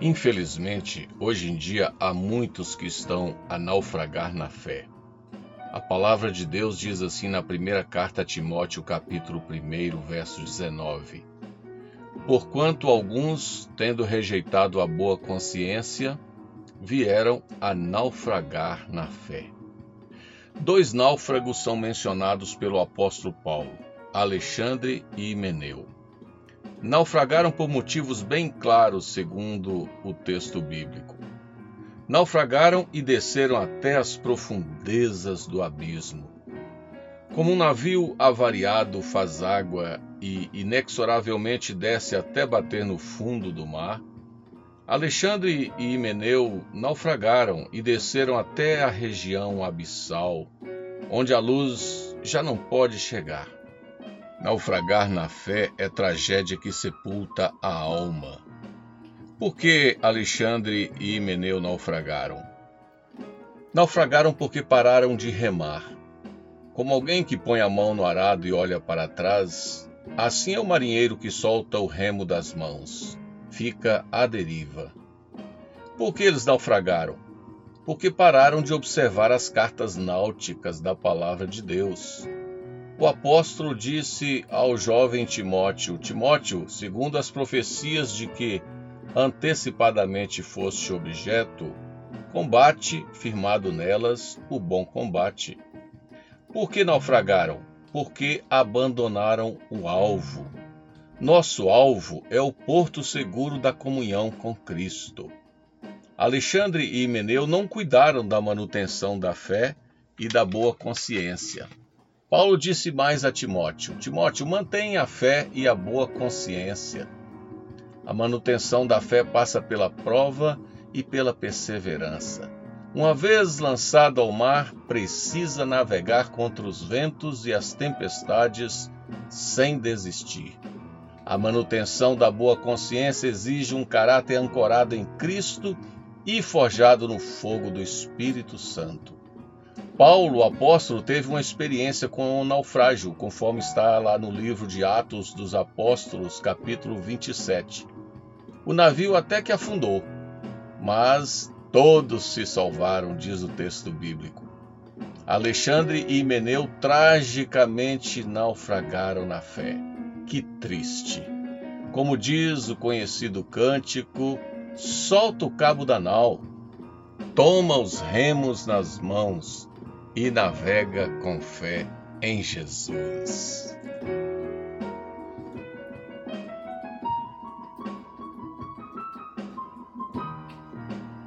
Infelizmente, hoje em dia há muitos que estão a naufragar na fé. A palavra de Deus diz assim na primeira carta a Timóteo, capítulo 1, verso 19: Porquanto alguns, tendo rejeitado a boa consciência, vieram a naufragar na fé. Dois náufragos são mencionados pelo apóstolo Paulo, Alexandre e Himeneu naufragaram por motivos bem claros, segundo o texto bíblico. Naufragaram e desceram até as profundezas do abismo. Como um navio avariado faz água e inexoravelmente desce até bater no fundo do mar, Alexandre e Himeneu naufragaram e desceram até a região abissal, onde a luz já não pode chegar. Naufragar na fé é tragédia que sepulta a alma. Por que Alexandre e Himeneu naufragaram? Naufragaram porque pararam de remar. Como alguém que põe a mão no arado e olha para trás, assim é o marinheiro que solta o remo das mãos. Fica à deriva. Por que eles naufragaram? Porque pararam de observar as cartas náuticas da palavra de Deus o apóstolo disse ao jovem Timóteo: Timóteo, segundo as profecias de que antecipadamente foste objeto, combate, firmado nelas, o bom combate. Por que naufragaram? Porque abandonaram o alvo. Nosso alvo é o porto seguro da comunhão com Cristo. Alexandre e Himeneu não cuidaram da manutenção da fé e da boa consciência. Paulo disse mais a Timóteo: Timóteo, mantenha a fé e a boa consciência. A manutenção da fé passa pela prova e pela perseverança. Uma vez lançado ao mar, precisa navegar contra os ventos e as tempestades sem desistir. A manutenção da boa consciência exige um caráter ancorado em Cristo e forjado no fogo do Espírito Santo. Paulo, apóstolo, teve uma experiência com o naufrágio, conforme está lá no livro de Atos dos Apóstolos, capítulo 27. O navio até que afundou, mas todos se salvaram, diz o texto bíblico. Alexandre e Himeneu tragicamente naufragaram na fé. Que triste! Como diz o conhecido cântico, solta o cabo da nau, toma os remos nas mãos e navega com fé em Jesus.